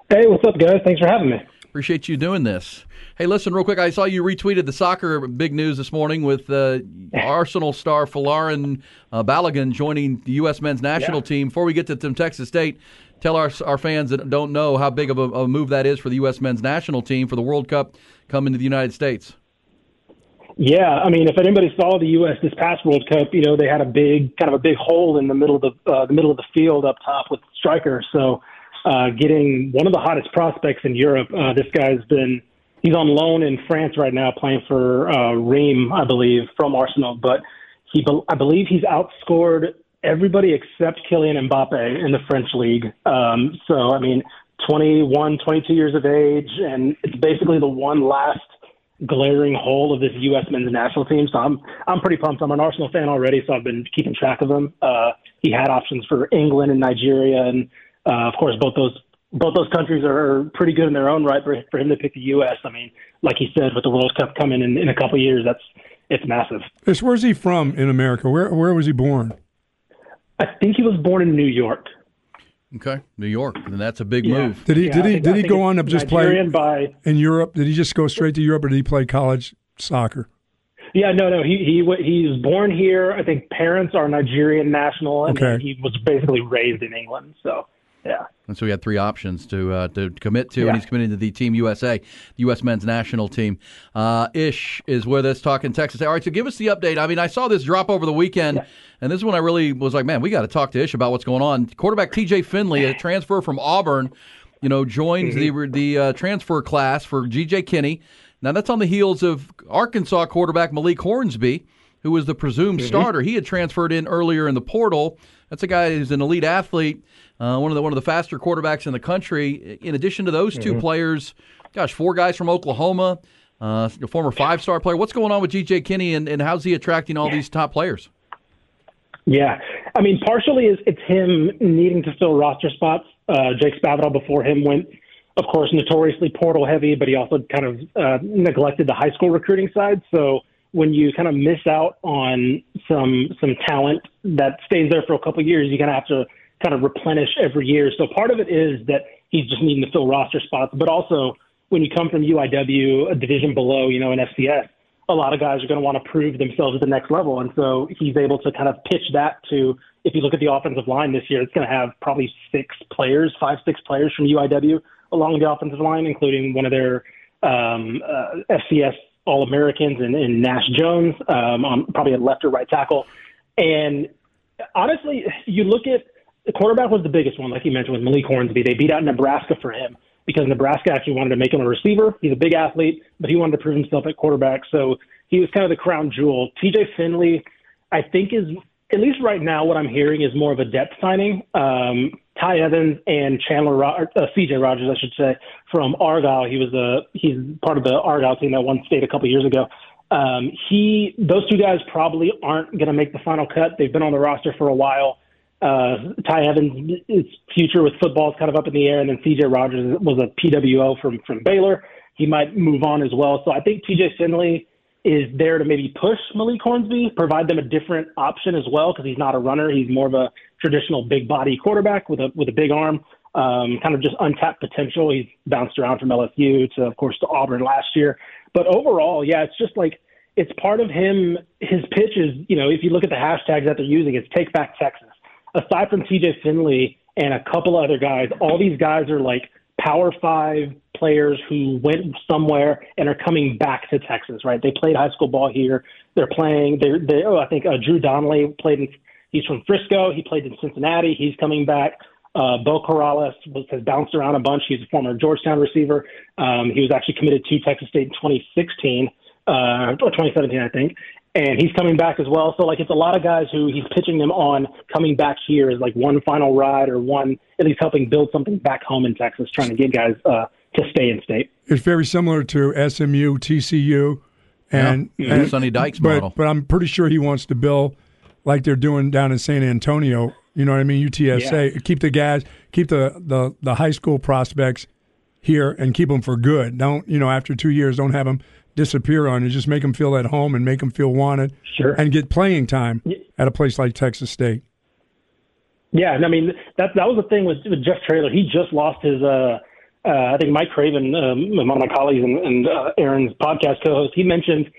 Hey, what's up, guys? Thanks for having me. Appreciate you doing this. Hey, listen, real quick. I saw you retweeted the soccer big news this morning with uh, [laughs] Arsenal star Folarin uh, Balogun joining the U.S. men's national Yeah. team. Before we get to, Texas State, tell our our fans that don't know how big of a, a move that is for the U.S. men's national team for the World Cup coming to the United States. Yeah, I mean, if anybody saw the U.S. this past World Cup, you know they had a big, kind of a big hole in the middle of the uh, the middle of the field up top with striker. So, uh, getting one of the hottest prospects in Europe. Uh, this guy's been he's on loan in France right now, playing for uh, Reims, I believe, from Arsenal. But he, bel- I believe, he's outscored everybody except Kylian Mbappe in the French league. Um, so, I mean, 21, 22 years of age, and it's basically the one last glaring hole of this U.S. men's national team. So I'm I'm pretty pumped. I'm an Arsenal fan already, so I've been keeping track of him. Uh, he had options for England and Nigeria, and uh, of course both those both those countries are pretty good in their own right for for him to pick the U.S. I mean, like he said, with the World Cup coming in in a couple of years, that's it's massive. Where's he from in America? Where where was he born? I think he was born in New York. Okay, New York, and that's a big Yeah. move. Did he Yeah, did he think- did he go on to just Nigerian play by in Europe? Did he just go straight to Europe, or did he play college soccer? Yeah, no, no. He he wa- he was born here. I think parents are Nigerian national, and Okay. he was basically raised in England. So, yeah. And so he had three options to uh, to commit to, Yeah. and he's committed to the Team USA, the U.S. men's national team. Uh, Ish is with us talking Texas. All right, so give us the update. I mean, I saw this drop over the weekend, and this is when I really was like, man, we got to talk to Ish about what's going on. Quarterback T.J. Finley, a transfer from Auburn, you know, joins the the uh, transfer class for G.J. Kinne. Now that's on the heels of Arkansas quarterback Malik Hornsby, who was the presumed starter. He had transferred in earlier in the portal. That's a guy who's an elite athlete, uh, one of the one of the faster quarterbacks in the country. In addition to those 2 players, gosh, four guys from Oklahoma, uh, a former five star player. What's going on with G.J. Kinne, and, and how's he attracting all these top players? Yeah, I mean, partially is it's him needing to fill roster spots. Uh, Jake Spavital before him went, of course, notoriously portal heavy, but he also kind of uh, neglected the high school recruiting side. So when you kind of miss out on some some talent that stays there for a couple of years, you kind of have to kind of replenish every year. So part of it is that he's just needing to fill roster spots, but also when you come from UIW, a division below, you know, an FCS, a lot of guys are going to want to prove themselves at the next level. And so he's able to kind of pitch that to, if you look at the offensive line this year, it's going to have probably six players, five, six players from UIW along the offensive line, including one of their um, uh, FCS All Americans and, and Nash Jones, um, on probably a left or right tackle. And honestly, you look at the quarterback was the biggest one, like you mentioned with Malik Hornsby. They beat out Nebraska for him because Nebraska actually wanted to make him a receiver. He's a big athlete, but he wanted to prove himself at quarterback. So he was kind of the crown jewel. TJ Finley, I think, is at least right now what I'm hearing is more of a depth signing. Um, Ty Evans and Chandler, Ro- uh, CJ Rogers, I should say, from Argyle. He was a he's part of the Argyle team that won state a couple years ago. Um, he those two guys probably aren't going to make the final cut. They've been on the roster for a while. Uh, Ty Evans' future with football is kind of up in the air, and then CJ Rogers was a PWO from from Baylor. He might move on as well. So I think TJ Finley is there to maybe push Malik Hornsby, provide them a different option as well because he's not a runner. He's more of a traditional big body quarterback with a with a big arm, um, kind of just untapped potential. He's bounced around from LSU to, of course, to Auburn last year. But overall, yeah, it's just like it's part of him. His pitch is, you know, if you look at the hashtags that they're using, it's Take Back Texas. Aside from TJ Finley and a couple other guys, all these guys are like Power Five players who went somewhere and are coming back to Texas, right? They played high school ball here. They're playing. They're, they oh, I think uh, Drew Donnelly played in. He's from Frisco. He played in Cincinnati. He's coming back. Uh, Bo Corrales was, has bounced around a bunch. He's a former Georgetown receiver. Um, he was actually committed to Texas State in 2016 uh, or 2017, I think. And he's coming back as well. So, like, it's a lot of guys who he's pitching them on coming back here as like one final ride or one at least helping build something back home in Texas, trying to get guys uh, to stay in state. It's very similar to SMU, TCU, and, Yeah. and Sonny Dykes but, model. But I'm pretty sure he wants to build like they're doing down in San Antonio. You know what I mean? UTSA. Keep the guys, keep the, the the high school prospects here and keep them for good. Don't you know? After two years, don't have them disappear on you. Just make them feel at home and make them feel wanted. Sure. And get playing time at a place like Texas State. Yeah, and I mean that that was the thing with, with Jeff Traylor. He just lost his. Uh, uh, I think Mike Craven, um, one of my colleagues and, and uh, Aaron's podcast co-host, he mentioned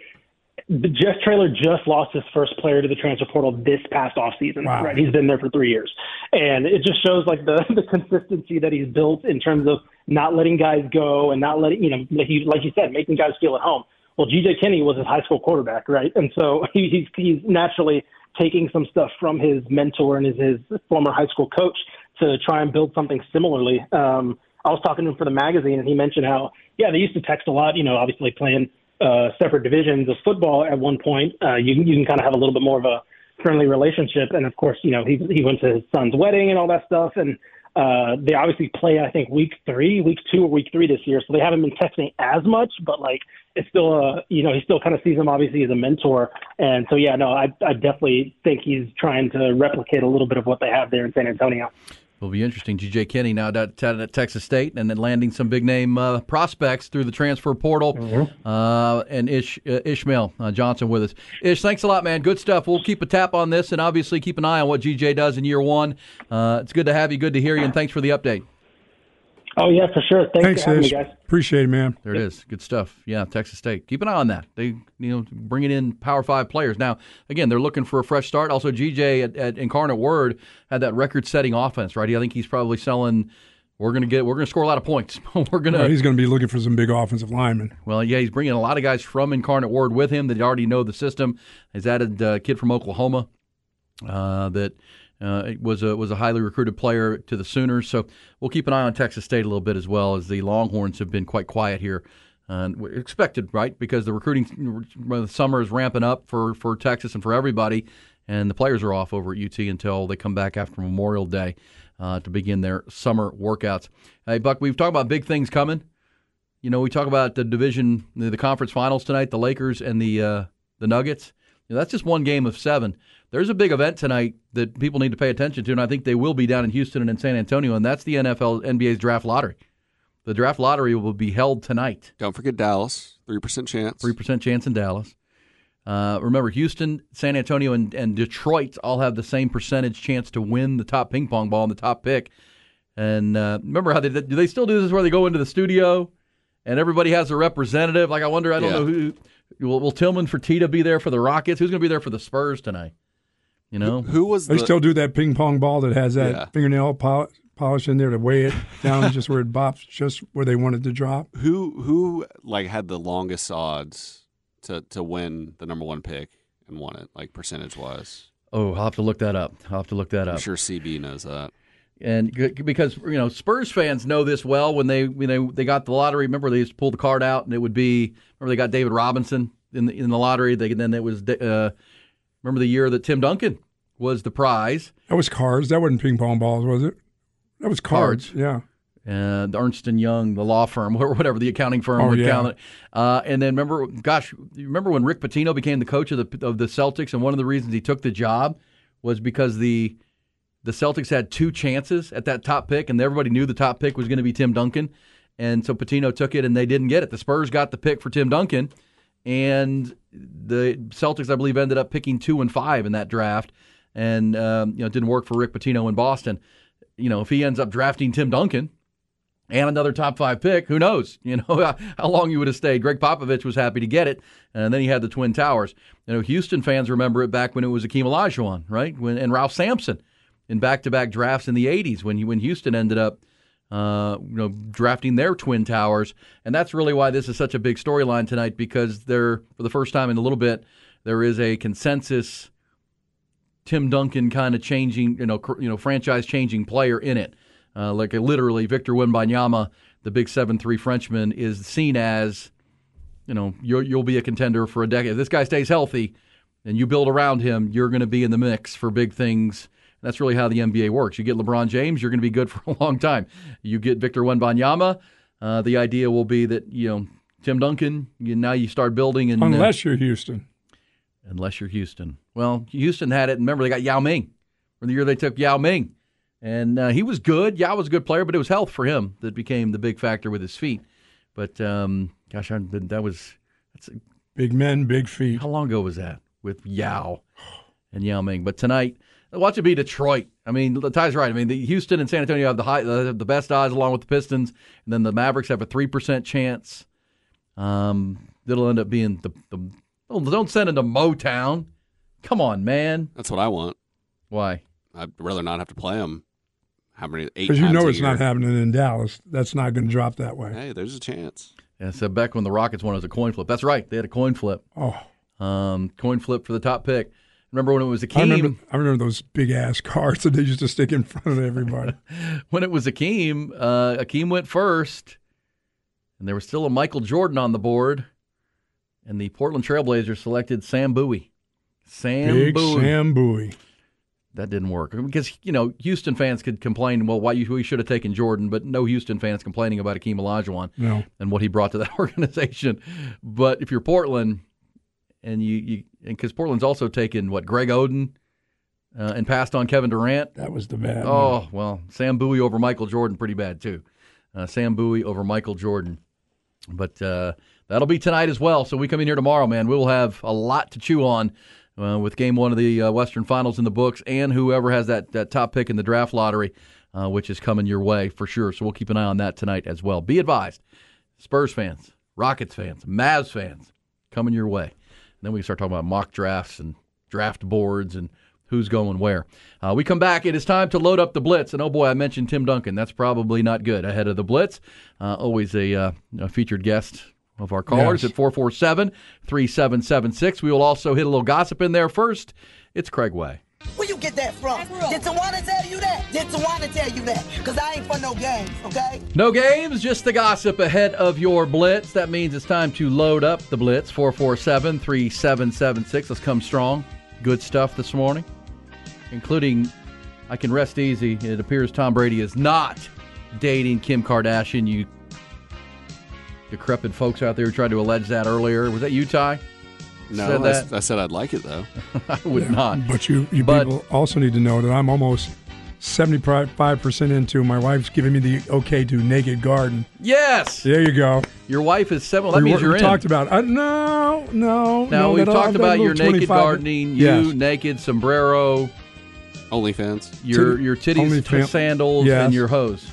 the Jeff Traylor just lost his first player to the transfer portal this past offseason. Wow. Right, he's been there for three years, and it just shows like the [laughs] the consistency that he's built in terms of not letting guys go and not letting you know like you like you said making guys feel at home. Well, GJ Kinne was his high school quarterback, right, and so [laughs] he, he's he's naturally taking some stuff from his mentor and his, his former high school coach to try and build something similarly. Um, I was talking to him for the magazine, and he mentioned how, yeah, they used to text a lot. You know, obviously playing uh, separate divisions of football at one point, uh, you you can kind of have a little bit more of a friendly relationship. And of course, you know, he he went to his son's wedding and all that stuff, and uh, they obviously play, I think, week three, week two, or week three this year. So they haven't been texting as much, but like it's still, a, you know, he still kind of sees him obviously as a mentor. And so, yeah, no, I, I definitely think he's trying to replicate a little bit of what they have there in San Antonio. Will be interesting. GJ Kinne now at, at Texas State, and then landing some big name uh, prospects through the transfer portal. Uh, and Ish uh, Ishmael uh, Johnson with us. Ish, thanks a lot, man. Good stuff. We'll keep a tap on this, and obviously keep an eye on what GJ does in year one. Uh, it's good to have you. Good to hear you, and thanks for the update. Oh yeah, for sure. Thanks, Thanks, for having Ish. me, guys. Appreciate it, man. There it is. Good stuff. Yeah, Texas State. Keep an eye on that. They, you know, bringing in Power Five players. Now, again, they're looking for a fresh start. Also, GJ at, at Incarnate Word had that record-setting offense, right? I think he's probably selling. We're gonna get. We're gonna score a lot of points. [laughs] we're gonna. Well, he's going to be looking for some big offensive linemen. Well, yeah, he's bringing a lot of guys from Incarnate Word with him that already know the system. He's added a kid from Oklahoma uh, that uh, was a was a highly recruited player to the Sooners. So we'll keep an eye on Texas State a little bit as well as the Longhorns have been quite quiet here. And we expected, right? Because the recruiting summer is ramping up for, for Texas and for everybody, and the players are off over at UT until they come back after Memorial Day uh, to begin their summer workouts. Hey, Buck, we've talked about big things coming. You know, we talk about the division, the, the conference finals tonight, the Lakers and the uh, the Nuggets. You know, that's just one game of seven. There's a big event tonight that people need to pay attention to, and I think they will be down in Houston and in San Antonio, and that's the NFL NBA's draft lottery. The draft lottery will be held tonight. Don't forget Dallas, three percent chance. Three percent chance in Dallas. Uh, remember, Houston, San Antonio, and, and Detroit all have the same percentage chance to win the top ping pong ball and the top pick. And uh, remember how they do they still do this where they go into the studio and everybody has a representative? Like I wonder, I don't Yeah. know who will, will Tillman Fertitta be there for the Rockets? Who's going to be there for the Spurs tonight? You know, Who was They the still do that ping pong ball that has that Yeah. fingernail pol- polish in there to weigh it [laughs] down just where it bops, just where they wanted to drop. who who like had the longest odds to to win the number one pick and won it, like percentage wise? oh, I'll have to look that up. I'll have to look that up. I'm sure CB knows that. and because you know Spurs fans know this well when they when they they got the lottery. Remember they used to pull the card out and it would be remember they got David Robinson in the, in the lottery. They, then it was uh, remember the year that Tim Duncan was the prize. That was cards. That wasn't ping pong balls, was it? That was cards. Cards. Yeah. the Ernst and Young, the law firm, [laughs] or whatever the accounting firm Oh, yeah. Uh, and then remember, gosh, you remember when Rick Pitino became the coach of the of the Celtics, and one of the reasons he took the job was because the the Celtics had two chances at that top pick, and everybody knew the top pick was going to be Tim Duncan, and so Pitino took it, and they didn't get it. The Spurs got the pick for Tim Duncan, and the Celtics, I believe, ended up picking two and five in that draft, and um, you know it didn't work for Rick Pitino in Boston. You know, if he ends up drafting Tim Duncan, and another top five pick. Who knows? [laughs] You know how long you would have stayed. Gregg Popovich was happy to get it, and then he had the Twin Towers. You know, Houston fans remember it back when it was Akeem Olajuwon, right? When and Ralph Sampson in back-to-back drafts in the '80s when when Houston ended up. Uh, you know, drafting their twin towers, and that's really why this is such a big storyline tonight because there, for the first time in a little bit, there is a consensus Tim Duncan kind of changing, you know, cr- you know, franchise changing player in it. Uh, like literally, Victor Wembanyama, the big seven three Frenchman, is seen as, you know, you'll you'll be a contender for a decade. If this guy stays healthy, and you build around him, you're going to be in the mix for big things. That's really how the NBA works. You get LeBron James, you're going to be good [laughs] for a long time. You get Victor Wembanyama, uh, the idea will be that you know Tim Duncan. You, now you start building, and uh, Unless you're Houston. unless you're Houston. Well, Houston had it. Remember, they got Yao Ming. For the year they took Yao Ming, and uh, he was good. Yao was a good player, but it was health for him that became the big factor with his feet. But um, gosh, I, that was that's Big men, big feet. how long ago was that with Yao and Yao Ming? But tonight, watch it be Detroit. I mean, the Ty's right. I mean, the Houston and San Antonio have the high, the, the best odds along with the Pistons, and then the Mavericks have a three percent chance. Um, that'll end up being the the. Oh, don't send it to Motown. Come on, man. That's what I want. Why? I'd rather not have to play them. How many? Eight. Because you know it's year. not happening in Dallas. That's not going to drop that way. Hey, there's a chance. Yeah, so back when the Rockets won, it was a coin flip. That's right. They had a coin flip. Oh, Um, coin flip for the top pick. Remember when it was I Akeem? remember, I remember those big ass [laughs] cards that they used to stick in front of everybody. [laughs] when it was Akeem, uh, Akeem went first, and there was still a Michael Jordan on the board, and the Portland Trailblazers selected Sam Bowie. Sam big Bowie. Sam Bowie. That didn't work because you know Houston fans could complain, well, why you, we should have taken Jordan, but no Houston fans complaining about Akeem Olajuwon No. and what he brought to that [laughs] organization. But if you're Portland, and you, you and because Portland's also taken what Greg Oden uh, and passed on Kevin Durant. That was the man. Oh well, Sam Bowie over Michael Jordan, pretty bad too. Uh, Sam Bowie over Michael Jordan, but uh, that'll be tonight as well. So we come in here tomorrow, man. We will have a lot to chew on uh, with Game One of the uh, Western Finals in the books, and whoever has that that top pick in the draft lottery, uh, which is coming your way for sure. So we'll keep an eye on that tonight as well. Be advised, Spurs fans, Rockets fans, Mavs fans, coming your way. Then we start talking about mock drafts and draft boards and who's going where. Uh, we come back. It is time to load up the blitz. And oh boy, I mentioned Tim Duncan. That's probably not good ahead of the blitz. Uh, always a, uh, a featured guest of our callers Yes. at 447 3776. We will also hit a little gossip in there first. It's Craig Way. Where you get that from? Did Tawana tell you that? Did Tawana tell you that? Because I ain't for no games, okay? No games, just the gossip ahead of your blitz. That means it's time to load up the blitz. 447 3776. Let's come strong. Good stuff this morning, including I can rest easy. It appears Tom Brady is not dating Kim Kardashian. You decrepit folks out there who tried to allege that earlier. Was that you, Ty? No, Said I, that? s- I said I'd like it though. [laughs] I would not. But you, you But- people also need to know that I'm almost 75% into my wife's giving me the okay to Naked Garden. Yes, There you go. your wife is seven. Well, that we, means you're in. talked about uh, No, no. now no, we've that- talked that about your naked 25 gardening, you naked sombrero, OnlyFans. your your titties, only t- sandals, Yes. and your hose.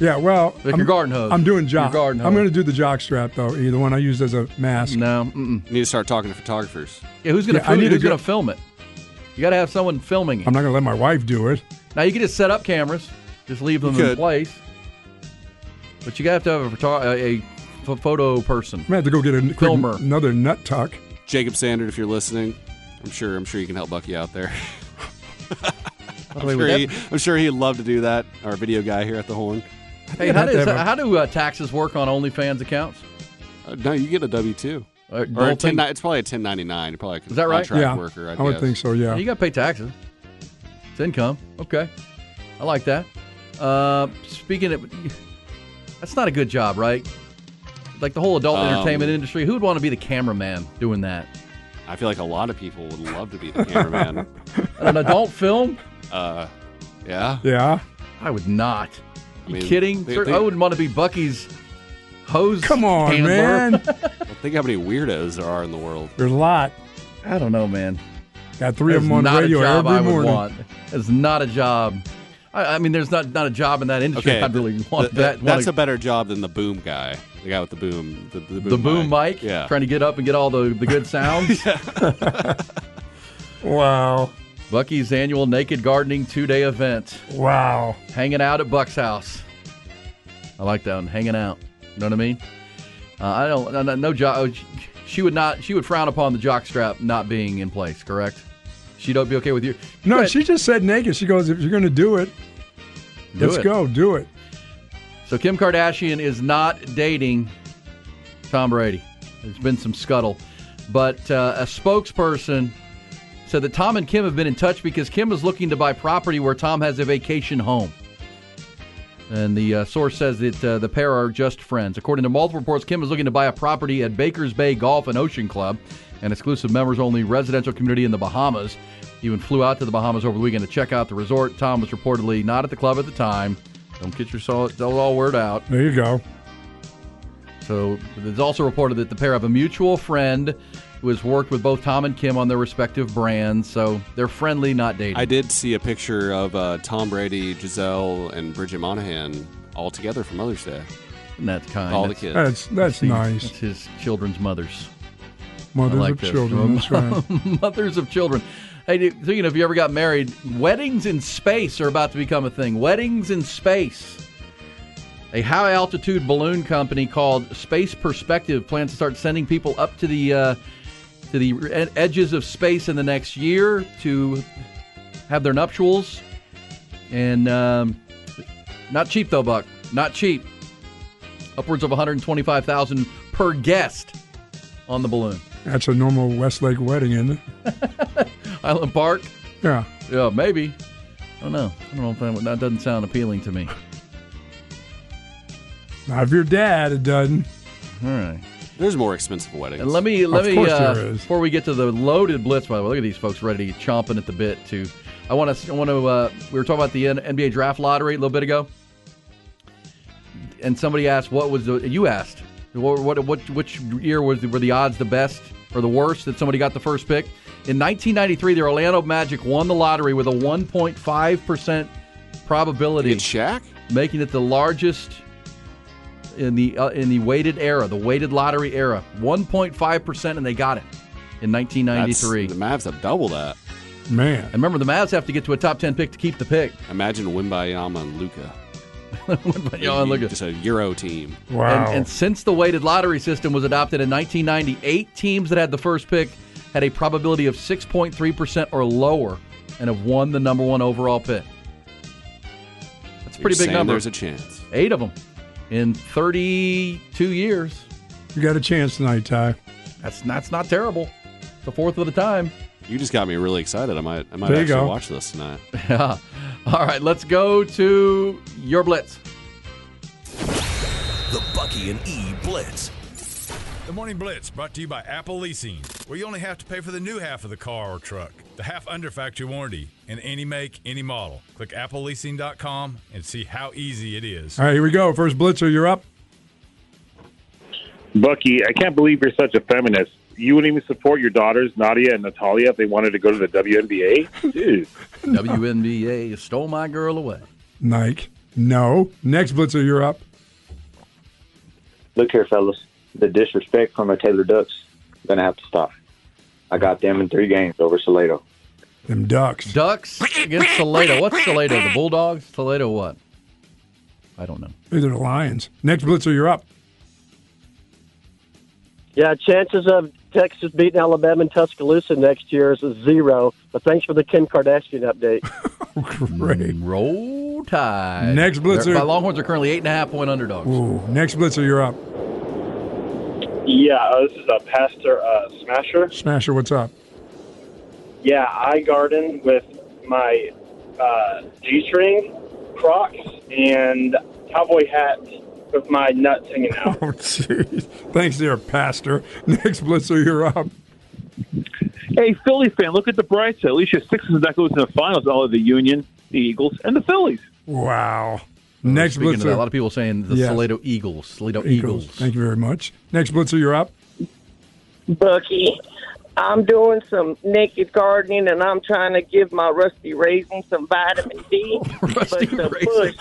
Yeah, well. Like I'm, your garden hose. I'm doing Your jock. garden I'm going to do the jock strap, though, either one I used as a mask. No, mm-mm. You need to start talking to photographers. Yeah, who's gonna Yeah, I need to who's go- gonna film it? You got to have someone filming it. I'm not going to let my wife do it. now you can just set up cameras, just leave them You in could. place. But you got to have a, photo- a, a photo person. I'm going to have to go get a quick- Filmer. another nut tuck. Jacob Sandard, if you're listening, I'm sure I'm sure you can help Bucky out there. [laughs] I'm sure, he, I'm sure he'd love to do that. Our video guy here at the Horn. Hey, You'd how, does, a- how do uh, taxes work on OnlyFans accounts? Uh, no, you get a W two. Or Or a 10, it's probably a 1099. Probably a Is that right? contract Yeah, worker. I'd I would guess. think so. Yeah. You got to pay taxes. It's income. Okay. I like that. Uh, speaking of, [laughs] that's not a good job, right? Like the whole adult Um, entertainment industry, who would want to be the cameraman doing that? I feel like a lot of people would love to be the cameraman. [laughs] An adult film? uh, yeah. Yeah. I would not. You I mean, kidding? they- they- I wouldn't want to be Bucky's hose. Come on, handler. man. Well, [laughs] think how many weirdos there are in the world. There's a lot. I don't know, man. Got three of That's them on not radio a job every I would morning. want. It's not a job. I, I mean, there's not not a job in that industry. Okay, I'd really want th- that. That's wanna- a better job than the boom guy, the guy with the boom, the, the boom, the boom mic. Yeah. Trying to get up and get all the, the good [laughs] sounds. Wow. Bucky's annual naked gardening two day event. Wow. Hanging out at Buck's house. I like that one. Hanging out. You know what I mean? Uh, I don't. No, no, no job. She would not. She would frown upon the jock strap not being in place. Correct. She don't be okay with you. No, Good. she just said naked. She goes, if you're going to do it, Do let's it. go. Do it. So Kim Kardashian is not dating Tom Brady. There's been some scuttle, but uh, a spokesperson said that Tom and Kim have been in touch because Kim is looking to buy property where Tom has a vacation home. And the uh, source says that uh, the pair are just friends. According to multiple reports, Kim is looking to buy a property at Baker's Bay Golf and Ocean Club, an exclusive members only residential community in the Bahamas. He even flew out to the Bahamas over the weekend to check out the resort. Tom was reportedly not at the club at the time. Don't get yourself don't all word out. There you go. So it's also reported that the pair have a mutual friend who has worked with both Tom and Kim on their respective brands. So they're friendly, not dating. I did see a picture of uh, Tom Brady, Gisele, and Bridget Moynahan all together for Mother's Day. And that's kind. All the kids. That's that's the- nice. That's his children's mothers. Mothers like of this. children. [laughs] That's right. mothers of children. Hey, dude, speaking of if you ever got married, weddings in space are about to become a thing. Weddings in space. A high altitude balloon company called Space Perspective plans to start sending people up to the uh, to the edges of space in the next year to have their nuptials. And um, not cheap though, Buck. Not cheap. Upwards of 125,000 per guest on the balloon. That's a normal Westlake wedding, isn't it? [laughs] Island Park. Yeah. Yeah, maybe. I don't know. I don't know if that, that doesn't sound appealing to me. Now, if you're dad, it doesn't. All right. There's more expensive weddings. And let me let Of me uh, there is. before we get to the loaded blitz. By the way, look at these folks ready, chomping at the bit. To I want to I want to. Uh, we were talking about the NBA draft lottery a little bit ago, and somebody asked what was the you asked what what, what which year was were the odds the best or the worst that somebody got the first pick. In 1993, the Orlando Magic won the lottery with a 1.5 percent probability. Get Shaq? making it the largest in the uh, in the weighted era, the weighted lottery era. 1.5 percent, and they got it in That's, 1993. the Mavs have double that. Man. and remember, the Mavs have to get to a top 10 pick to keep the pick. Imagine Wembanyama and Luka. You know, and look at just a Euro team. Wow. And, and since the weighted lottery system was adopted in 1990, eight teams that had the first pick had a probability of 6.3 percent or lower, and have won the number one overall pick. That's a pretty You're big number. There's a chance. Eight of them in 32 years. you got a chance tonight, Ty. That's that's not terrible. It's a fourth of the time. You just got me really excited. I might, I might There actually watch this tonight. [laughs] Yeah. All right, let's go to your blitz. The Bucky and E Blitz. The Morning Blitz brought to you by Apple Leasing, where you only have to pay for the new half of the car or truck, the half under factory warranty, in any make, any model. Click appleleasing.com and see how easy it is. All right, here we go. First blitzer, you're up. Bucky, I can't believe you're such a feminist. You wouldn't even support your daughters, Nadia and Natalia, if they wanted to go to the WNBA? Dude. [laughs] WNBA stole my girl away. Nike. No. Next blitzer, you're up. Look here, fellas. The disrespect from the Taylor Ducks gonna have to stop. I got them in three games over Salado. Them Ducks. Ducks against Toledo. What's Toledo? The Bulldogs? Toledo what? I don't know. These are the Lions. Next blitzer, you're up. Yeah, chances of Texas beating Alabama and Tuscaloosa next year is a zero. But thanks for the Kim Kardashian update. [laughs] Great. Roll Tide. Next blitzer. My Longhorns are currently eight and a half point underdogs. Ooh. Next blitzer, you're up. Yeah, uh, this is a Pastor uh, Smasher. Smasher, what's up? Yeah, I garden with my uh, G-string, Crocs, and cowboy hat with my nuts hanging out. [laughs] Oh, jeez. Thanks, there, Pastor. [laughs] Next Blitzer, you're up. Hey, Philly fan, look at the bright side. At least your Sixers that goes in the finals. All of the Union, the Eagles, and the Phillies. Wow. Next Speaking of Blitzer. that, a lot of people saying the Yes. Salado Eagles. Salado Eagles. Thank you very much. Next Blitzer, you're up. Bucky, I'm doing some naked gardening and I'm trying to give my rusty raisin some vitamin D. [laughs] but the bush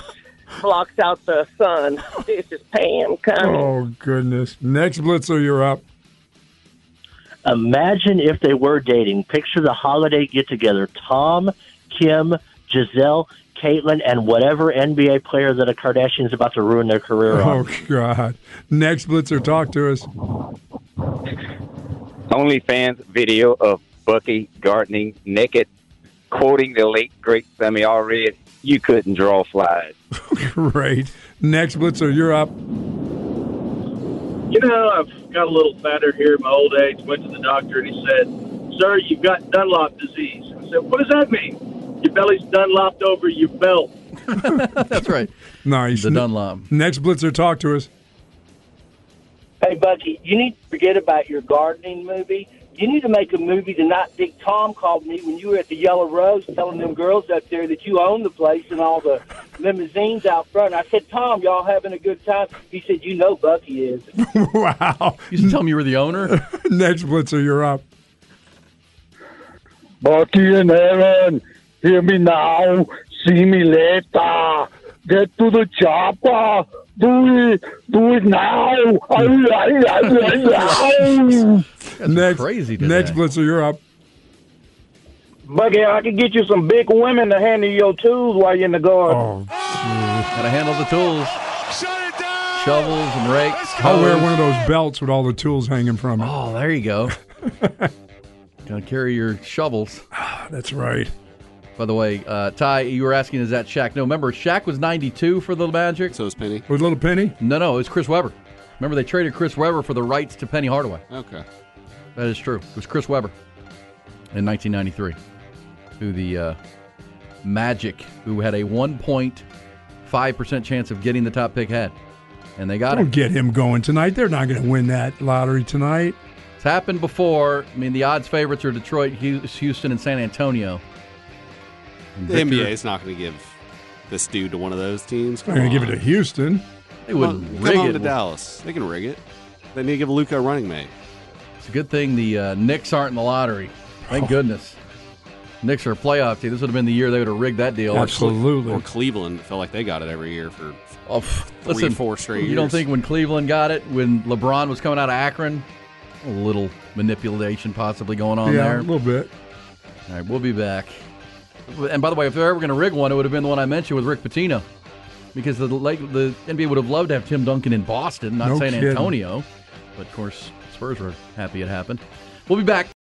blocks out the sun. This is Pam coming. Oh, goodness. Next Blitzer, you're up. Imagine if they were dating. Picture the holiday get together. Tom, Kim, Gisele, Caitlyn, and whatever NBA player that a Kardashian is about to ruin their career on. Oh, God. Next Blitzer, talk to us. OnlyFans video of Bucky gardening naked, quoting the late great Sammy Allred. You couldn't draw flies. [laughs] Great. Next Blitzer, you're up. You know, I've got a little fatter here in my old age. Went to the doctor and he said, "Sir, you've got Dunlop disease." I said, "What does that mean?" Your belly's Dunlopped over your belt. [laughs] That's right. Nice. The Dunlop. Next Blitzer, talk to us. Hey, Bucky, you need to forget about your gardening movie. You need to make a movie tonight. Big Tom called me when you were at the Yellow Rose telling them girls up there that you own the place and all the limousines out front. I said, Tom, y'all having a good time? He said, you know Bucky is. [laughs] wow. You should tell me you were the owner. [laughs] Next Blitzer, you're up. Bucky and Aaron, hear me now. See me later. Get to the chopper. Do it. Do it now. [laughs] next, crazy Next Blitzer, you're up. Bucky, I can get you some big women to handle your tools while you're in the garden. Oh, Gotta handle the tools. Shovels and rakes. I'll wear one of those belts with all the tools hanging from it. Oh, there you go. [laughs] Gotta carry your shovels. That's right. By the way, uh, Ty, you were asking, is that Shaq? No, remember, Shaq was 92 for the Magic. So was Penny. Was Little Penny? No, no, it was Chris Webber. Remember, they traded Chris Webber for the rights to Penny Hardaway. Okay. That is true. It was Chris Webber in 1993 who the uh, Magic, who had a 1.5% chance of getting the top pick, had. And they got it. Don't it. get him going tonight. They're not going to win that lottery tonight. It's happened before. I mean, the odds favorites are Detroit, Houston, and San Antonio. And The Victor- NBA is not going to give this dude to one of those teams. They're going to give it to Houston. They wouldn't on, rig come on it. to Dallas. They can rig it. They need to give Luka a running mate. It's a good thing the uh, Knicks aren't in the lottery. Thank goodness. Knicks are a playoff team. This would have been the year they would have rigged that deal. Absolutely. Or Cleveland felt like they got it every year for Oh, three, listen, four straight You don't think when Cleveland got it, when LeBron was coming out of Akron, a little manipulation possibly going on yeah, there. a little bit. All right, we'll be back. And by the way, if they're ever going to rig one, it would have been the one I mentioned with Rick Pitino, because the the NBA would have loved to have Tim Duncan in Boston, not No San kidding. Antonio. But of course, Spurs were happy it happened. We'll be back.